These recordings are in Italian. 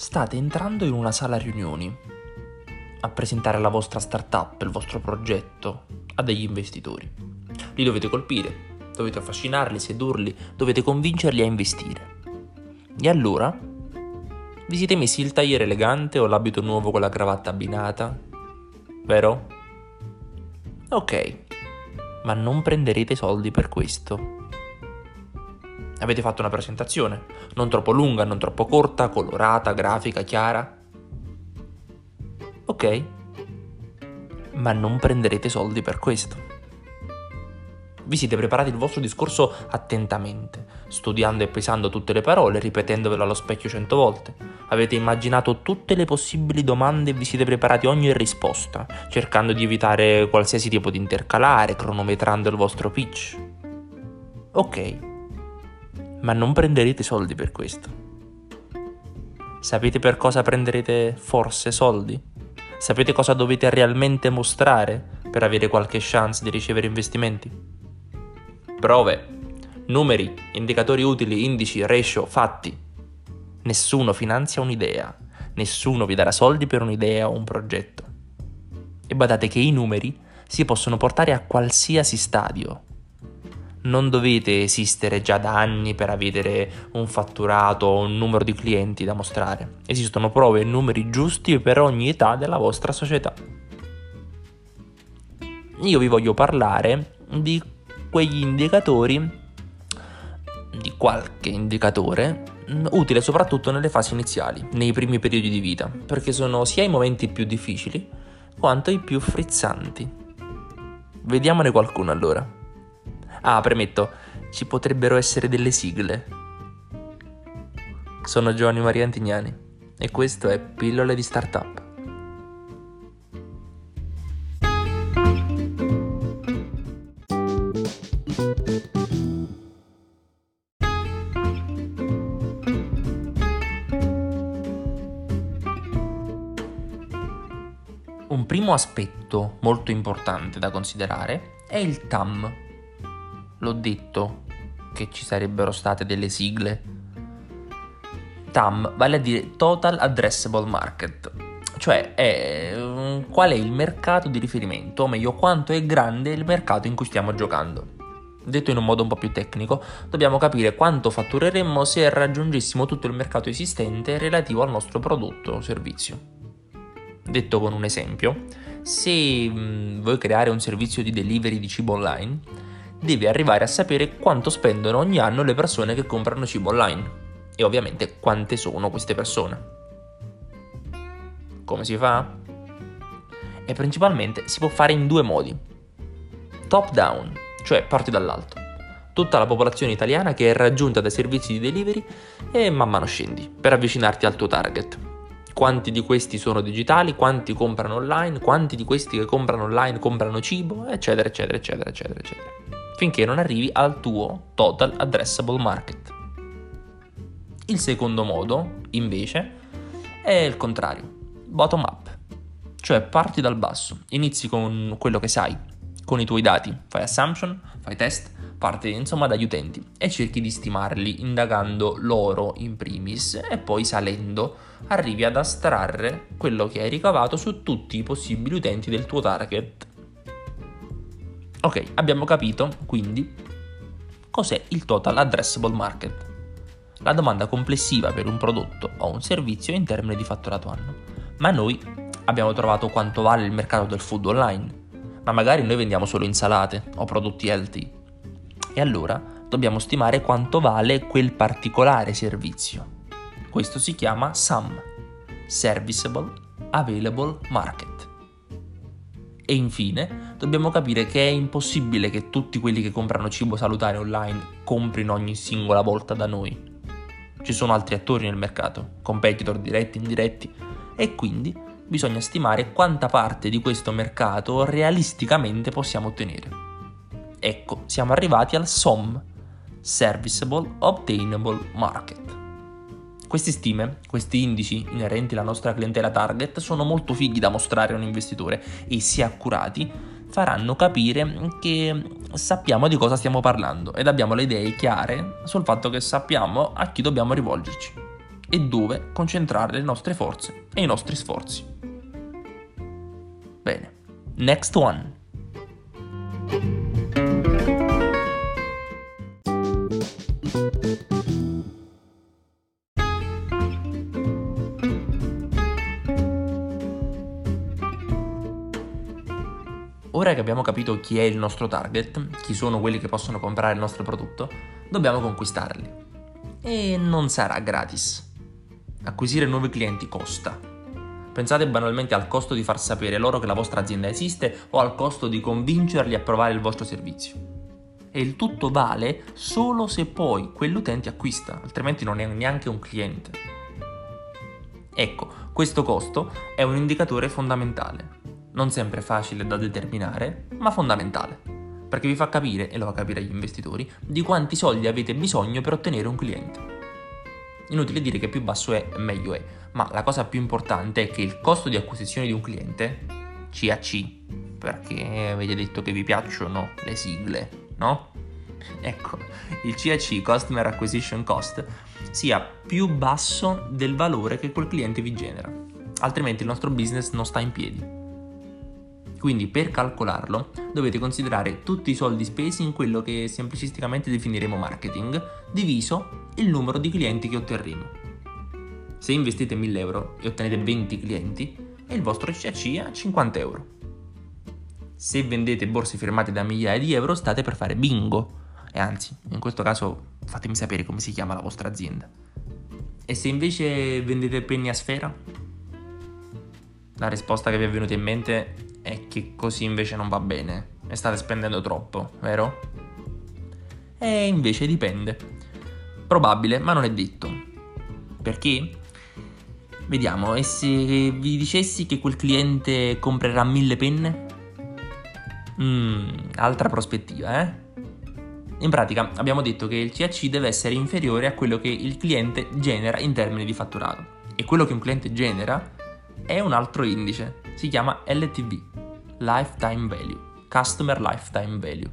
State entrando in una sala riunioni a presentare la vostra startup, il vostro progetto a degli investitori. Li dovete colpire, dovete affascinarli, sedurli, dovete convincerli a investire. E allora vi siete messi il tagliere elegante o l'abito nuovo con la cravatta abbinata? Vero? Ok, ma non prenderete soldi per questo. Avete fatto una presentazione, non troppo lunga, non troppo corta, colorata, grafica, chiara. Ok, ma non prenderete soldi per questo. Vi siete preparati il vostro discorso attentamente, studiando e pesando tutte le parole, ripetendovelo allo specchio cento volte. Avete immaginato tutte le possibili domande e vi siete preparati ogni risposta, cercando di evitare qualsiasi tipo di intercalare, cronometrando il vostro pitch. Ok, ma non prenderete soldi per questo. Sapete per cosa prenderete forse soldi? Sapete cosa dovete realmente mostrare per avere qualche chance di ricevere investimenti? Prove, numeri, indicatori utili, indici, ratio, fatti. Nessuno finanzia un'idea, nessuno vi darà soldi per un'idea o un progetto. E badate che i numeri si possono portare a qualsiasi stadio. Non dovete esistere già da anni per avere un fatturato o un numero di clienti da mostrare. Esistono prove e numeri giusti per ogni età della vostra società. Io vi voglio parlare di quegli indicatori, di qualche indicatore, utile soprattutto nelle fasi iniziali, nei primi periodi di vita, perché sono sia i momenti più difficili quanto i più frizzanti. Vediamone qualcuno allora. Ah, premetto, ci potrebbero essere delle sigle. Sono Giovanni Maria Antignani e questo è Pillole di Startup. Un primo aspetto molto importante da considerare è il TAM. L'ho detto che ci sarebbero state delle sigle. TAM vale a dire Total Addressable Market, cioè è, mm, qual è il mercato di riferimento, o meglio quanto è grande il mercato in cui stiamo giocando. Detto in un modo un po' più tecnico, dobbiamo capire quanto fattureremmo se raggiungessimo tutto il mercato esistente relativo al nostro prodotto o servizio. Detto con un esempio, se mh, mm, vuoi creare un servizio di delivery di cibo online, devi arrivare a sapere quanto spendono ogni anno le persone che comprano cibo online e ovviamente quante sono queste persone. Come si fa? E principalmente si può fare in due modi. Top down, cioè parti dall'alto. Tutta la popolazione italiana che è raggiunta dai servizi di delivery e man mano scendi per avvicinarti al tuo target quanti di questi sono digitali, quanti comprano online, quanti di questi che comprano online comprano cibo, eccetera, eccetera, eccetera, eccetera, eccetera. Finché non arrivi al tuo total addressable market. Il secondo modo, invece, è il contrario, bottom up. Cioè parti dal basso, inizi con quello che sai, con i tuoi dati, fai assumption, fai test, parti insomma dagli utenti e cerchi di stimarli indagando loro in primis e poi salendo arrivi ad astrarre quello che hai ricavato su tutti i possibili utenti del tuo target. Ok, abbiamo capito quindi cos'è il total addressable market. La domanda complessiva per un prodotto o un servizio in termini di fatturato anno. Ma noi abbiamo trovato quanto vale il mercato del food online. Ma magari noi vendiamo solo insalate o prodotti healthy. E allora dobbiamo stimare quanto vale quel particolare servizio questo si chiama SAM, Serviceable Available Market. E infine dobbiamo capire che è impossibile che tutti quelli che comprano cibo salutare online comprino ogni singola volta da noi. Ci sono altri attori nel mercato, competitor diretti e indiretti, e quindi bisogna stimare quanta parte di questo mercato realisticamente possiamo ottenere. Ecco, siamo arrivati al SOM, Serviceable Obtainable Market. Queste stime, questi indici inerenti alla nostra clientela target sono molto fighi da mostrare a un investitore e se accurati faranno capire che sappiamo di cosa stiamo parlando ed abbiamo le idee chiare sul fatto che sappiamo a chi dobbiamo rivolgerci. e dove concentrare le nostre forze e i nostri sforzi. Bene, next one. Che abbiamo capito chi è il nostro target, chi sono quelli che possono comprare il nostro prodotto, dobbiamo conquistarli. E non sarà gratis. Acquisire nuovi clienti costa. Pensate banalmente al costo di far sapere loro che la vostra azienda esiste o al costo di convincerli a provare il vostro servizio. E il tutto vale solo se poi quell'utente acquista, altrimenti non è neanche un cliente. Ecco, questo costo è un indicatore fondamentale non sempre facile da determinare, ma fondamentale, perché vi fa capire, e lo fa capire agli investitori, di quanti soldi avete bisogno per ottenere un cliente. Inutile dire che più basso è, meglio è, ma la cosa più importante è che il costo di acquisizione di un cliente, CAC, perché avete detto che vi piacciono le sigle, no? Ecco, il CAC, Customer Acquisition Cost, sia più basso del valore che quel cliente vi genera, altrimenti il nostro business non sta in piedi. Quindi per calcolarlo dovete considerare tutti i soldi spesi in quello che semplicisticamente definiremo marketing, diviso il numero di clienti che otterremo. Se investite 1000 euro e ottenete 20 clienti, il vostro CAC a 50 euro. Se vendete borse firmate da migliaia di euro, state per fare bingo. E anzi, in questo caso fatemi sapere come si chiama la vostra azienda. E se invece vendete penny a sfera? La risposta che vi è venuta in mente è che così invece non va bene e state spendendo troppo, vero? E invece dipende. Probabile, ma non è detto. Perché? Vediamo, e se vi dicessi che quel cliente comprerà mille penne? Mmm, altra prospettiva, eh? In pratica abbiamo detto che il CAC deve essere inferiore a quello che il cliente genera in termini di fatturato. E quello che un cliente genera è un altro indice, si chiama LTV, Lifetime Value, Customer Lifetime Value.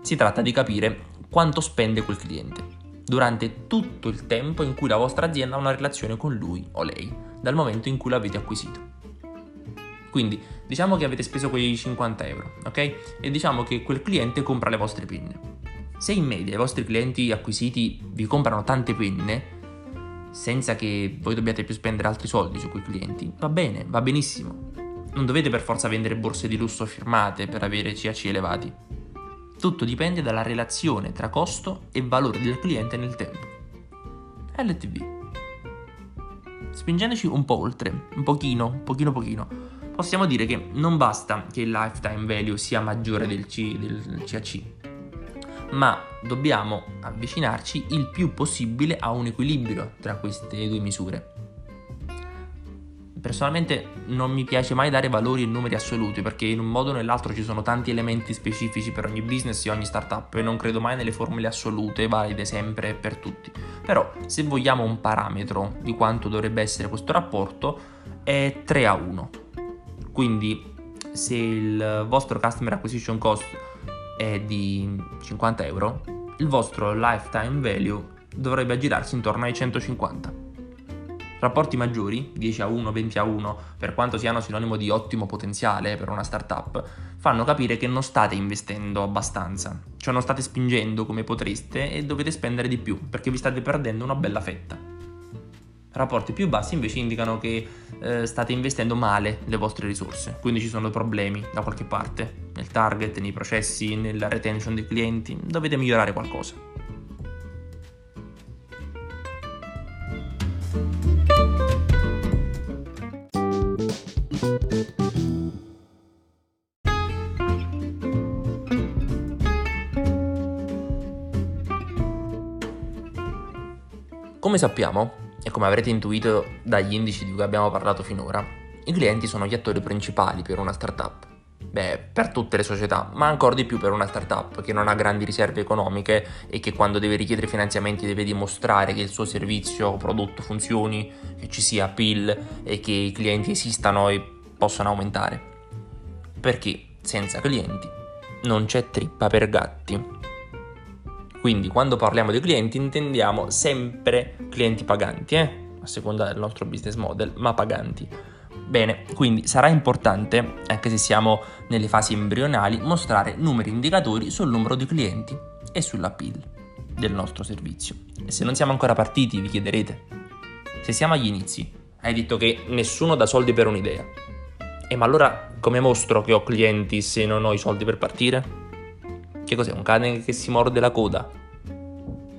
Si tratta di capire quanto spende quel cliente durante tutto il tempo in cui la vostra azienda ha una relazione con lui o lei, dal momento in cui l'avete acquisito. Quindi diciamo che avete speso quei 50 euro, ok? E diciamo che quel cliente compra le vostre penne. Se in media i vostri clienti acquisiti vi comprano tante penne, senza che voi dobbiate più spendere altri soldi su quei clienti, va bene, va benissimo. Non dovete per forza vendere borse di lusso firmate per avere CAC elevati. Tutto dipende dalla relazione tra costo e valore del cliente nel tempo. LTV. Spingendoci un po' oltre, un pochino, un pochino pochino, possiamo dire che non basta che il lifetime value sia maggiore del, C, del CAC, ma dobbiamo avvicinarci il più possibile a un equilibrio tra queste due misure. Personalmente non mi piace mai dare valori e numeri assoluti perché in un modo o nell'altro ci sono tanti elementi specifici per ogni business e ogni startup e non credo mai nelle formule assolute valide sempre per tutti. Però se vogliamo un parametro di quanto dovrebbe essere questo rapporto è 3 a 1. Quindi se il vostro customer acquisition cost è di 50 euro, il vostro lifetime value dovrebbe aggirarsi intorno ai 150. Rapporti maggiori, 10 a 1, 20 a 1, per quanto siano sinonimo di ottimo potenziale per una startup, fanno capire che non state investendo abbastanza, cioè non state spingendo come potreste e dovete spendere di più perché vi state perdendo una bella fetta. Rapporti più bassi invece indicano che eh, state investendo male le vostre risorse, quindi ci sono problemi da qualche parte, nel target, nei processi, nella retention dei clienti, dovete migliorare qualcosa. Come sappiamo, come avrete intuito dagli indici di cui abbiamo parlato finora, i clienti sono gli attori principali per una startup. Beh, per tutte le società, ma ancora di più per una startup che non ha grandi riserve economiche e che quando deve richiedere finanziamenti deve dimostrare che il suo servizio o prodotto funzioni, che ci sia appeal e che i clienti esistano e possano aumentare. Perché senza clienti non c'è trippa per gatti. Quindi quando parliamo di clienti intendiamo sempre clienti paganti, eh? a seconda del nostro business model, ma paganti. Bene, quindi sarà importante, anche se siamo nelle fasi embrionali, mostrare numeri indicatori sul numero di clienti e sulla PIL del nostro servizio. E se non siamo ancora partiti, vi chiederete, se siamo agli inizi, hai detto che nessuno dà soldi per un'idea. E ma allora come mostro che ho clienti se non ho i soldi per partire? Che cos'è? Un cane che si morde la coda?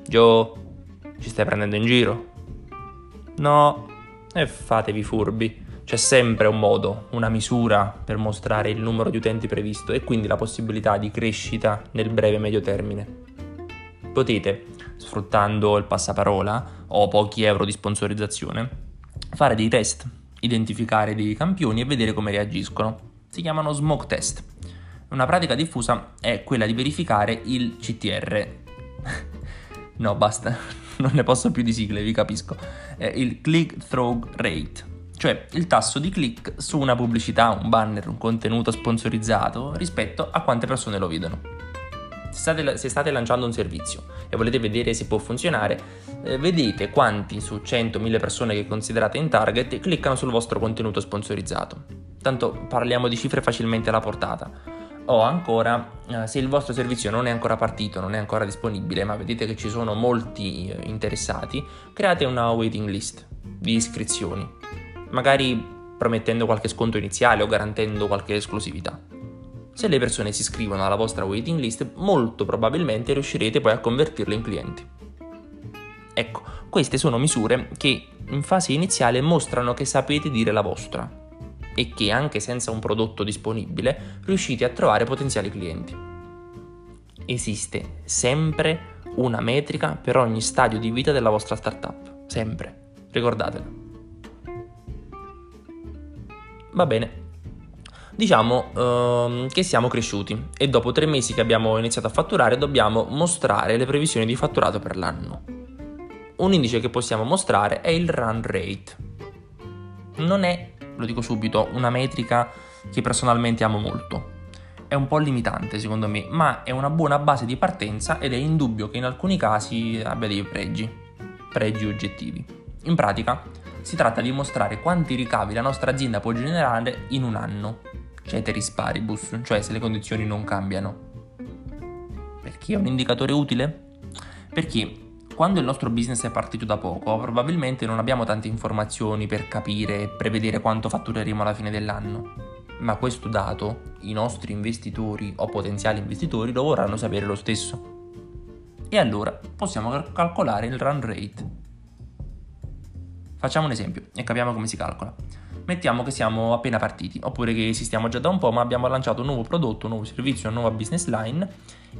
Joe, ci stai prendendo in giro? No, e fatevi furbi. C'è sempre un modo, una misura per mostrare il numero di utenti previsto e quindi la possibilità di crescita nel breve e medio termine. Potete, sfruttando il passaparola o pochi euro di sponsorizzazione, fare dei test, identificare dei campioni e vedere come reagiscono. Si chiamano smoke test. Una pratica diffusa è quella di verificare il CTR. no, basta, non ne posso più di sigle, vi capisco. È il click-through rate cioè il tasso di click su una pubblicità, un banner, un contenuto sponsorizzato rispetto a quante persone lo vedono. Se state, se state lanciando un servizio e volete vedere se può funzionare, eh, vedete quanti su 100.000 persone che considerate in target cliccano sul vostro contenuto sponsorizzato. Tanto parliamo di cifre facilmente alla portata. O ancora, eh, se il vostro servizio non è ancora partito, non è ancora disponibile, ma vedete che ci sono molti eh, interessati, create una waiting list di iscrizioni magari promettendo qualche sconto iniziale o garantendo qualche esclusività. Se le persone si iscrivono alla vostra waiting list, molto probabilmente riuscirete poi a convertirle in clienti. Ecco, queste sono misure che in fase iniziale mostrano che sapete dire la vostra e che anche senza un prodotto disponibile riuscite a trovare potenziali clienti. Esiste sempre una metrica per ogni stadio di vita della vostra startup, sempre, ricordatelo. Va bene. Diciamo uh, che siamo cresciuti e dopo tre mesi che abbiamo iniziato a fatturare dobbiamo mostrare le previsioni di fatturato per l'anno. Un indice che possiamo mostrare è il run rate. Non è, lo dico subito, una metrica che personalmente amo molto. È un po' limitante secondo me, ma è una buona base di partenza ed è indubbio che in alcuni casi abbia dei pregi, pregi oggettivi. In pratica, si tratta di mostrare quanti ricavi la nostra azienda può generare in un anno, ceteris paribus, cioè se le condizioni non cambiano. Perché è un indicatore utile? Perché quando il nostro business è partito da poco, probabilmente non abbiamo tante informazioni per capire e prevedere quanto fattureremo alla fine dell'anno. Ma questo dato i nostri investitori o potenziali investitori lo vorranno sapere lo stesso. E allora possiamo calcolare il run rate Facciamo un esempio e capiamo come si calcola. Mettiamo che siamo appena partiti, oppure che esistiamo già da un po', ma abbiamo lanciato un nuovo prodotto, un nuovo servizio, una nuova business line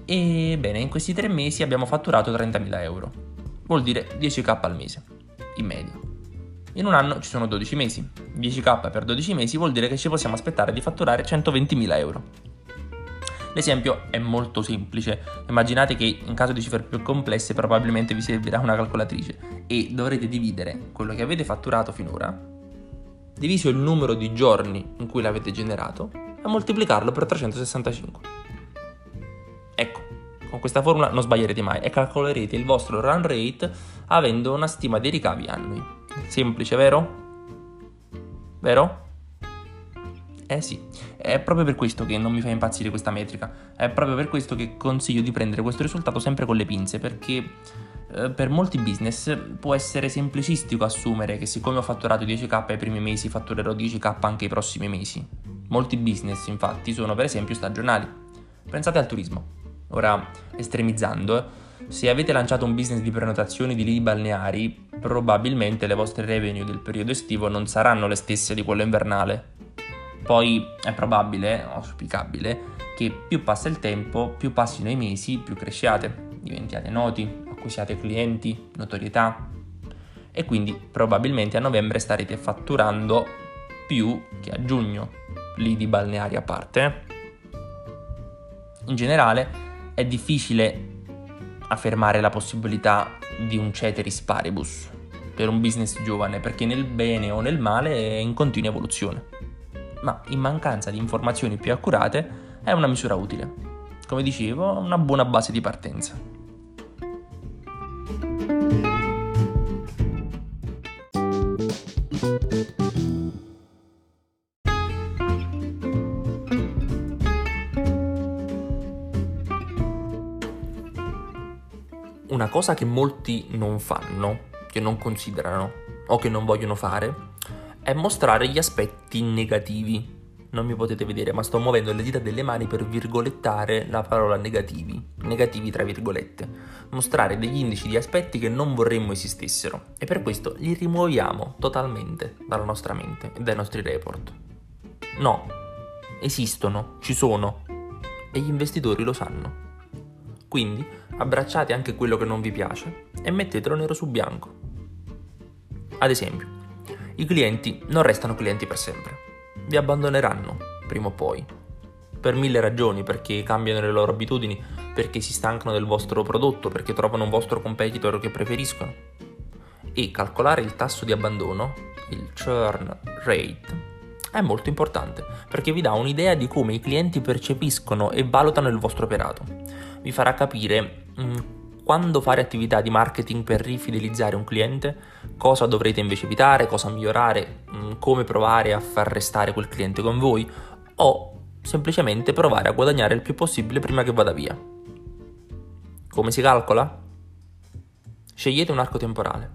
e bene, in questi tre mesi abbiamo fatturato 30.000 euro. Vuol dire 10k al mese, in media. In un anno ci sono 12 mesi. 10k per 12 mesi vuol dire che ci possiamo aspettare di fatturare 120.000 euro. L'esempio è molto semplice, immaginate che in caso di cifre più complesse probabilmente vi servirà una calcolatrice e dovrete dividere quello che avete fatturato finora, diviso il numero di giorni in cui l'avete generato e moltiplicarlo per 365. Ecco, con questa formula non sbaglierete mai e calcolerete il vostro run rate avendo una stima dei ricavi annui. Semplice, vero? Vero? Eh sì, è proprio per questo che non mi fa impazzire questa metrica, è proprio per questo che consiglio di prendere questo risultato sempre con le pinze, perché per molti business può essere semplicistico assumere che siccome ho fatturato 10k ai primi mesi fatturerò 10k anche ai prossimi mesi. Molti business infatti sono per esempio stagionali. Pensate al turismo. Ora, estremizzando, se avete lanciato un business di prenotazioni di lidi balneari, probabilmente le vostre revenue del periodo estivo non saranno le stesse di quello invernale, poi è probabile, auspicabile, che più passa il tempo, più passino i mesi, più cresciate, diventiate noti, acquisiate clienti, notorietà e quindi probabilmente a novembre starete fatturando più che a giugno, lì di balneari a parte. In generale è difficile affermare la possibilità di un ceteris paribus per un business giovane perché nel bene o nel male è in continua evoluzione ma in mancanza di informazioni più accurate è una misura utile. Come dicevo, una buona base di partenza. Una cosa che molti non fanno, che non considerano o che non vogliono fare, è mostrare gli aspetti negativi. Non mi potete vedere, ma sto muovendo le dita delle mani per virgolettare la parola negativi, negativi tra virgolette, mostrare degli indici di aspetti che non vorremmo esistessero e per questo li rimuoviamo totalmente dalla nostra mente e dai nostri report. No, esistono, ci sono e gli investitori lo sanno. Quindi abbracciate anche quello che non vi piace e mettetelo nero su bianco. Ad esempio, i clienti non restano clienti per sempre, vi abbandoneranno prima o poi, per mille ragioni, perché cambiano le loro abitudini, perché si stancano del vostro prodotto, perché trovano un vostro competitor che preferiscono. E calcolare il tasso di abbandono, il churn rate, è molto importante perché vi dà un'idea di come i clienti percepiscono e valutano il vostro operato. Vi farà capire mm, quando fare attività di marketing per rifidelizzare un cliente, cosa dovrete invece evitare, cosa migliorare, mm, come provare a far restare quel cliente con voi o semplicemente provare a guadagnare il più possibile prima che vada via. Come si calcola? Scegliete un arco temporale.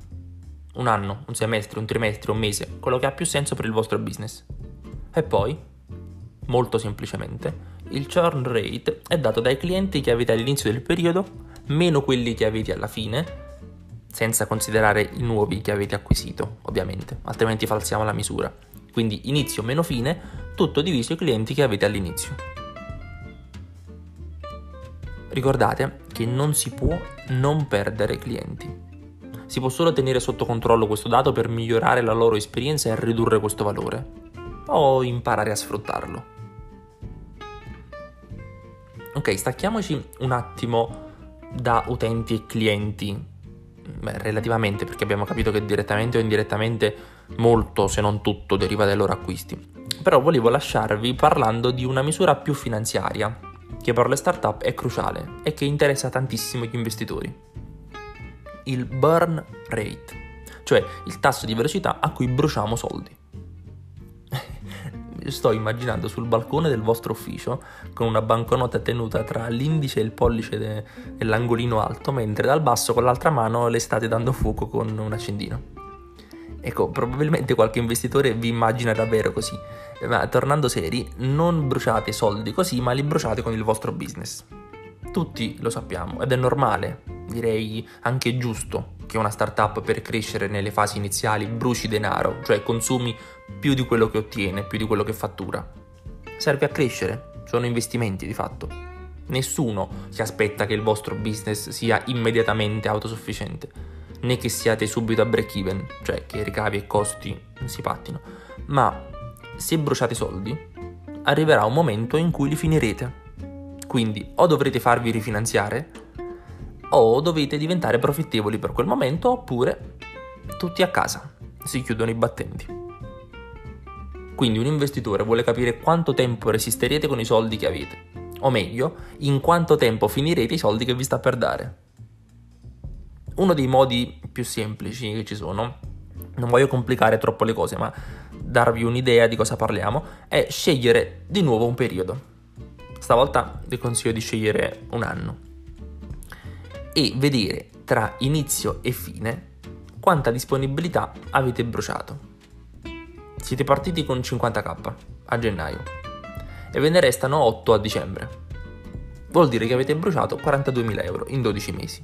Un anno, un semestre, un trimestre, un mese, quello che ha più senso per il vostro business. E poi, molto semplicemente, il churn rate è dato dai clienti che avete all'inizio del periodo meno quelli che avete alla fine, senza considerare i nuovi che avete acquisito, ovviamente, altrimenti falsiamo la misura. Quindi inizio meno fine, tutto diviso i clienti che avete all'inizio. Ricordate che non si può non perdere clienti. Si può solo tenere sotto controllo questo dato per migliorare la loro esperienza e ridurre questo valore o imparare a sfruttarlo. Ok, stacchiamoci un attimo da utenti e clienti, Beh, relativamente perché abbiamo capito che direttamente o indirettamente molto, se non tutto, deriva dai loro acquisti. Però volevo lasciarvi parlando di una misura più finanziaria, che per le startup è cruciale e che interessa tantissimo gli investitori. Il burn rate, cioè il tasso di velocità a cui bruciamo soldi sto immaginando sul balcone del vostro ufficio con una banconota tenuta tra l'indice e il pollice de- dell'angolino alto, mentre dal basso con l'altra mano le state dando fuoco con un accendino. Ecco, probabilmente qualche investitore vi immagina davvero così, ma tornando seri, non bruciate soldi così, ma li bruciate con il vostro business. Tutti lo sappiamo ed è normale, direi anche giusto, che una startup per crescere nelle fasi iniziali bruci denaro, cioè consumi più di quello che ottiene, più di quello che fattura. Serve a crescere, sono investimenti di fatto. Nessuno si aspetta che il vostro business sia immediatamente autosufficiente, né che siate subito a break even, cioè che ricavi e costi si pattino, ma se bruciate soldi, arriverà un momento in cui li finirete. Quindi o dovrete farvi rifinanziare, o dovete diventare profittevoli per quel momento, oppure tutti a casa, si chiudono i battenti. Quindi un investitore vuole capire quanto tempo resisterete con i soldi che avete, o meglio, in quanto tempo finirete i soldi che vi sta per dare. Uno dei modi più semplici che ci sono, non voglio complicare troppo le cose, ma darvi un'idea di cosa parliamo, è scegliere di nuovo un periodo. Stavolta vi consiglio di scegliere un anno e vedere tra inizio e fine quanta disponibilità avete bruciato. Siete partiti con 50k a gennaio e ve ne restano 8 a dicembre. Vuol dire che avete bruciato 42.000 euro in 12 mesi.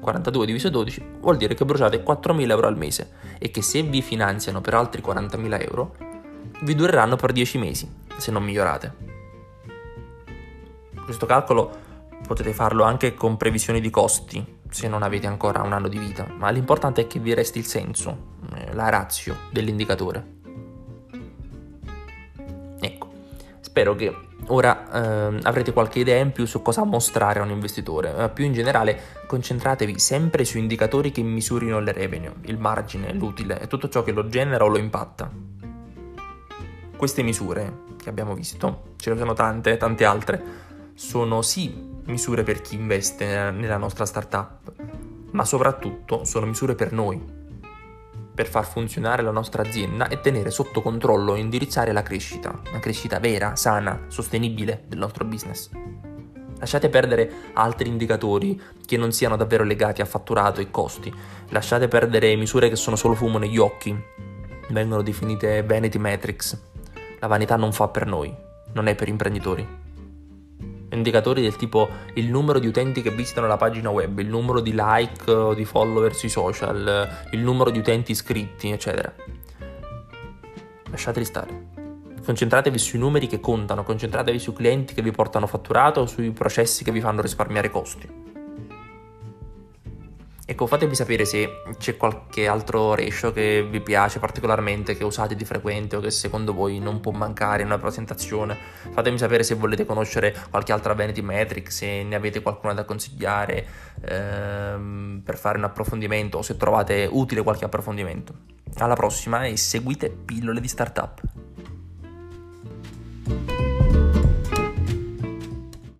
42 diviso 12 vuol dire che bruciate 4.000 euro al mese e che se vi finanziano per altri 40.000 euro vi dureranno per 10 mesi se non migliorate. Questo calcolo potete farlo anche con previsioni di costi se non avete ancora un anno di vita, ma l'importante è che vi resti il senso, eh, la razio dell'indicatore. Spero che ora eh, avrete qualche idea in più su cosa mostrare a un investitore, ma più in generale concentratevi sempre su indicatori che misurino le revenue, il margine, l'utile e tutto ciò che lo genera o lo impatta. Queste misure che abbiamo visto, ce ne sono tante, tante altre, sono sì misure per chi investe nella nostra startup, ma soprattutto sono misure per noi, per far funzionare la nostra azienda e tenere sotto controllo e indirizzare la crescita, una crescita vera, sana, sostenibile del nostro business. Lasciate perdere altri indicatori che non siano davvero legati a fatturato e costi. Lasciate perdere misure che sono solo fumo negli occhi. Vengono definite vanity metrics. La vanità non fa per noi, non è per imprenditori. Indicatori del tipo il numero di utenti che visitano la pagina web, il numero di like o di follower sui social, il numero di utenti iscritti, eccetera. Lasciateli stare. Concentratevi sui numeri che contano, concentratevi sui clienti che vi portano fatturato o sui processi che vi fanno risparmiare costi. Ecco, fatemi sapere se c'è qualche altro ratio che vi piace particolarmente, che usate di frequente o che secondo voi non può mancare in una presentazione. Fatemi sapere se volete conoscere qualche altra vanity metric, se ne avete qualcuna da consigliare ehm, per fare un approfondimento o se trovate utile qualche approfondimento. Alla prossima e seguite pillole di startup.